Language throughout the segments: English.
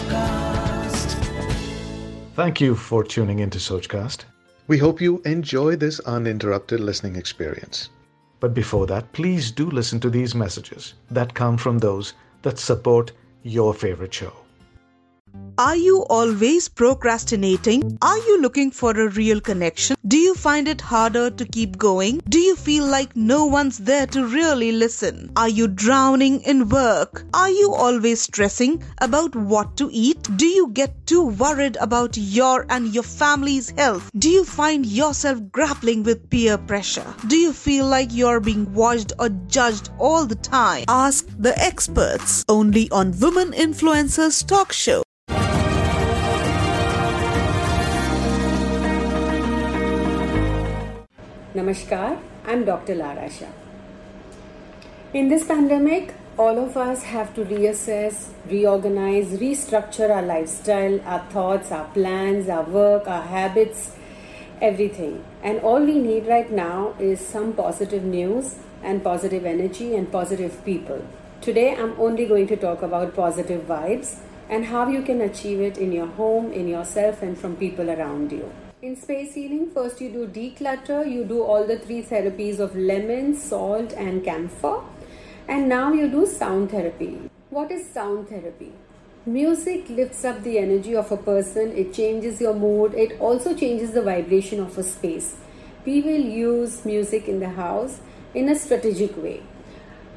Sochcast. Thank you for tuning into Sochcast. We hope you enjoy this uninterrupted listening experience. But before that, please do listen to these messages that come from those that support your favorite show. Are you always procrastinating? Are you looking for a real connection? Do you find it harder to keep going? Do you feel like no one's there to really listen? Are you drowning in work? Are you always stressing about what to eat? Do you get too worried about your and your family's health? Do you find yourself grappling with peer pressure? Do you feel like you're being watched or judged all the time? Ask the experts only on Women Influencers Talk Show. Namaskar, I'm Dr. Larra Shah. In this pandemic, all of us have to reassess, reorganize, restructure our lifestyle, our thoughts, our plans, our work, our habits, everything. And all we need right now is some positive news and positive energy and positive people. Today, I'm only going to talk about positive vibes and how you can achieve it in your home, in yourself, and from people around you. In space healing, first you do declutter, you do all the three therapies of lemon, salt, and camphor, and now you do sound therapy. What is sound therapy? Music lifts up the energy of a person, it changes your mood, it also changes the vibration of a space. We will use music in the house in a strategic way.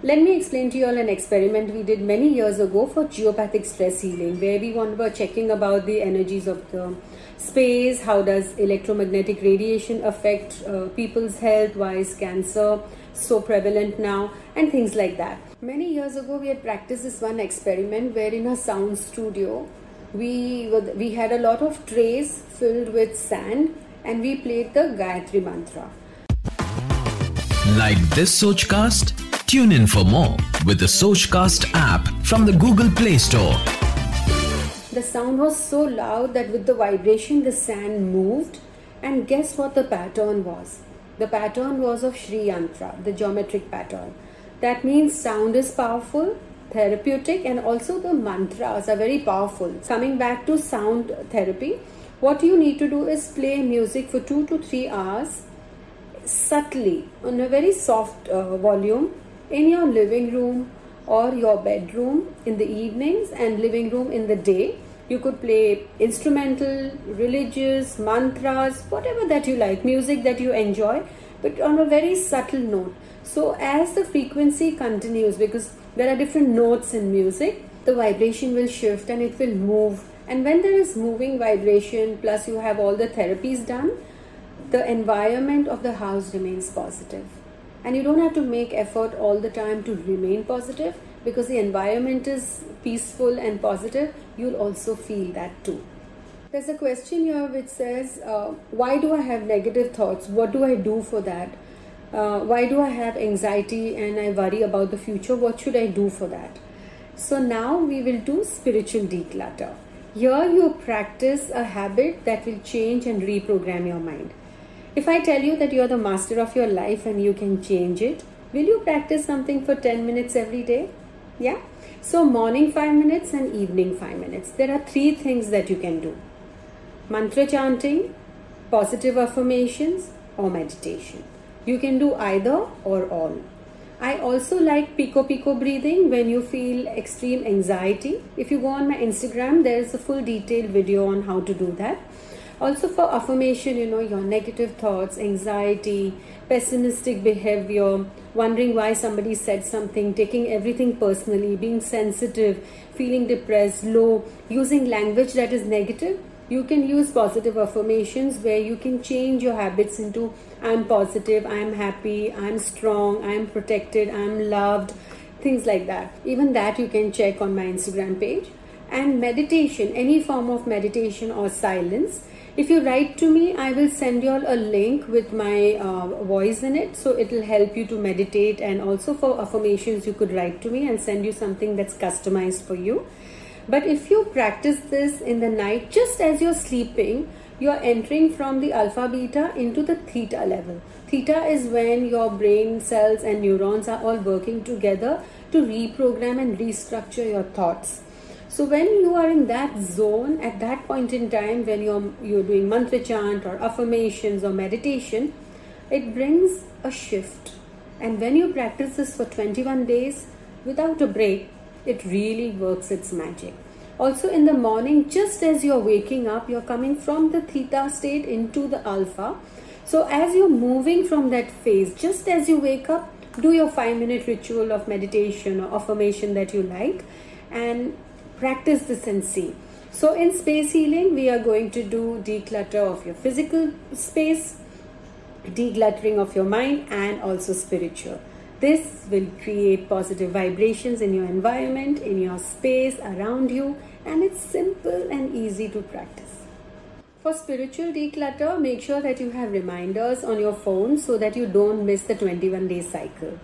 Let me explain to you all an experiment we did many years ago for geopathic stress healing, where we were checking about the energies of the space, how does electromagnetic radiation affect uh, people's health, why is cancer so prevalent now, and things like that. Many years ago, we had practiced this one experiment where in a sound studio, we we had a lot of trays filled with sand, and we played the Gayatri mantra. Like this Sochcast? Tune in for more with the Sochcast app from the Google Play Store. The sound was so loud that with the vibration the sand moved, and guess what the pattern was? The pattern was of Sri Yantra, the geometric pattern. That means sound is powerful, therapeutic, and also the mantras are very powerful. Coming back to sound therapy, what you need to do is play music for two to three hours subtly on a very soft uh, volume in your living room or your bedroom in the evenings and living room in the day. You could play instrumental, religious, mantras, whatever that you like, music that you enjoy, but on a very subtle note. So, as the frequency continues, because there are different notes in music, the vibration will shift and it will move. And when there is moving vibration, plus you have all the therapies done, the environment of the house remains positive and you don't have to make effort all the time to remain positive because the environment is peaceful and positive you'll also feel that too. There's a question here which says uh, why do i have negative thoughts? What do i do for that? Uh, why do i have anxiety and i worry about the future? What should i do for that? So now we will do spiritual declutter. Here you practice a habit that will change and reprogram your mind if I tell you that you are the master of your life and you can change it, will you practice something for 10 minutes every day? Yeah? So, morning 5 minutes and evening 5 minutes. There are three things that you can do mantra chanting, positive affirmations, or meditation. You can do either or all. I also like pico pico breathing when you feel extreme anxiety. If you go on my Instagram, there is a full detailed video on how to do that also for affirmation you know your negative thoughts anxiety pessimistic behavior wondering why somebody said something taking everything personally being sensitive feeling depressed low using language that is negative you can use positive affirmations where you can change your habits into i'm positive i'm happy i'm strong i'm protected i'm loved things like that. Even that you can check on my instagram page. And meditation any form of meditation or silence if you write to me i will send you all a link with my uh, voice in it. So it will help you to meditate and also for affirmations you could write to me and send you something that's customized for you. But if you practice this in the night just as you're sleeping you're entering from the alpha beta into the theta level. Theta is when your brain cells and neurons are all working together to reprogram and restructure your thoughts So when you are in that zone at that point in time when you're you're doing mantra chant or affirmations or meditation, it brings a shift. And when you practice this for 21 days without a break, it really works its magic. Also, in the morning, just as you're waking up, you're coming from the theta state into the alpha. So, as you're moving from that phase, just as you wake up, do your five minute ritual of meditation or affirmation that you like and practice this and see. So, in space healing, we are going to do declutter of your physical space, decluttering of your mind, and also spiritual. This will create positive vibrations in your environment, in your space, around you, and it's simple and easy to practice. For spiritual declutter, make sure that you have reminders on your phone so that you don't miss the 21 day cycle.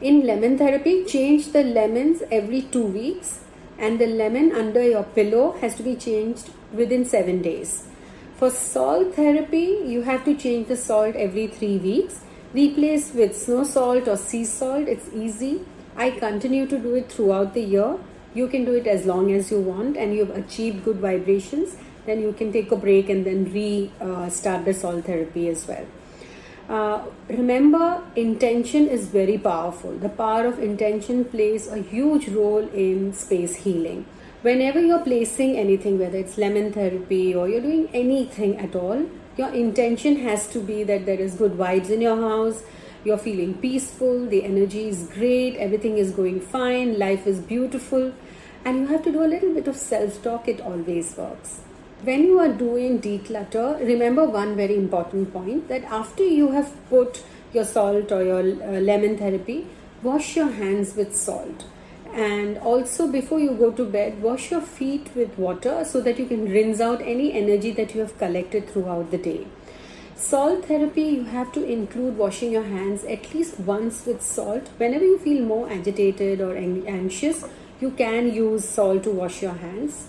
In lemon therapy, change the lemons every two weeks and the lemon under your pillow has to be changed within seven days. For salt therapy, you have to change the salt every three weeks. Replace with snow salt or sea salt, it's easy. I continue to do it throughout the year. You can do it as long as you want and you've achieved good vibrations. Then you can take a break and then restart uh, the salt therapy as well. Uh, remember, intention is very powerful. The power of intention plays a huge role in space healing. Whenever you're placing anything, whether it's lemon therapy or you're doing anything at all, your intention has to be that there is good vibes in your house, you're feeling peaceful, the energy is great, everything is going fine, life is beautiful, and you have to do a little bit of self talk, it always works when you are doing declutter, remember one very important point that after you have put your salt or your uh, lemon therapy, wash your hands with salt. And also, before you go to bed, wash your feet with water so that you can rinse out any energy that you have collected throughout the day. Salt therapy, you have to include washing your hands at least once with salt. Whenever you feel more agitated or anxious, you can use salt to wash your hands.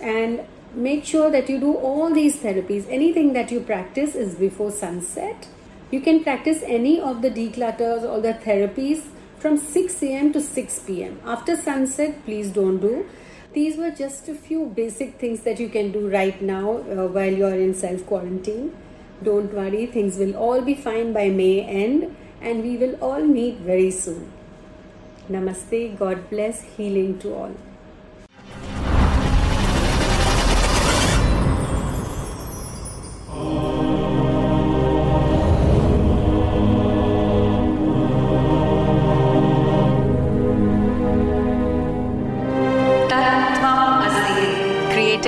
And make sure that you do all these therapies. Anything that you practice is before sunset. You can practice any of the declutters or the therapies from 6 a.m. to 6 p.m. After sunset, please don't do. These were just a few basic things that you can do right now uh, while you're in self quarantine. Don't worry, things will all be fine by May end and we will all meet very soon. Namaste, God bless, healing to all.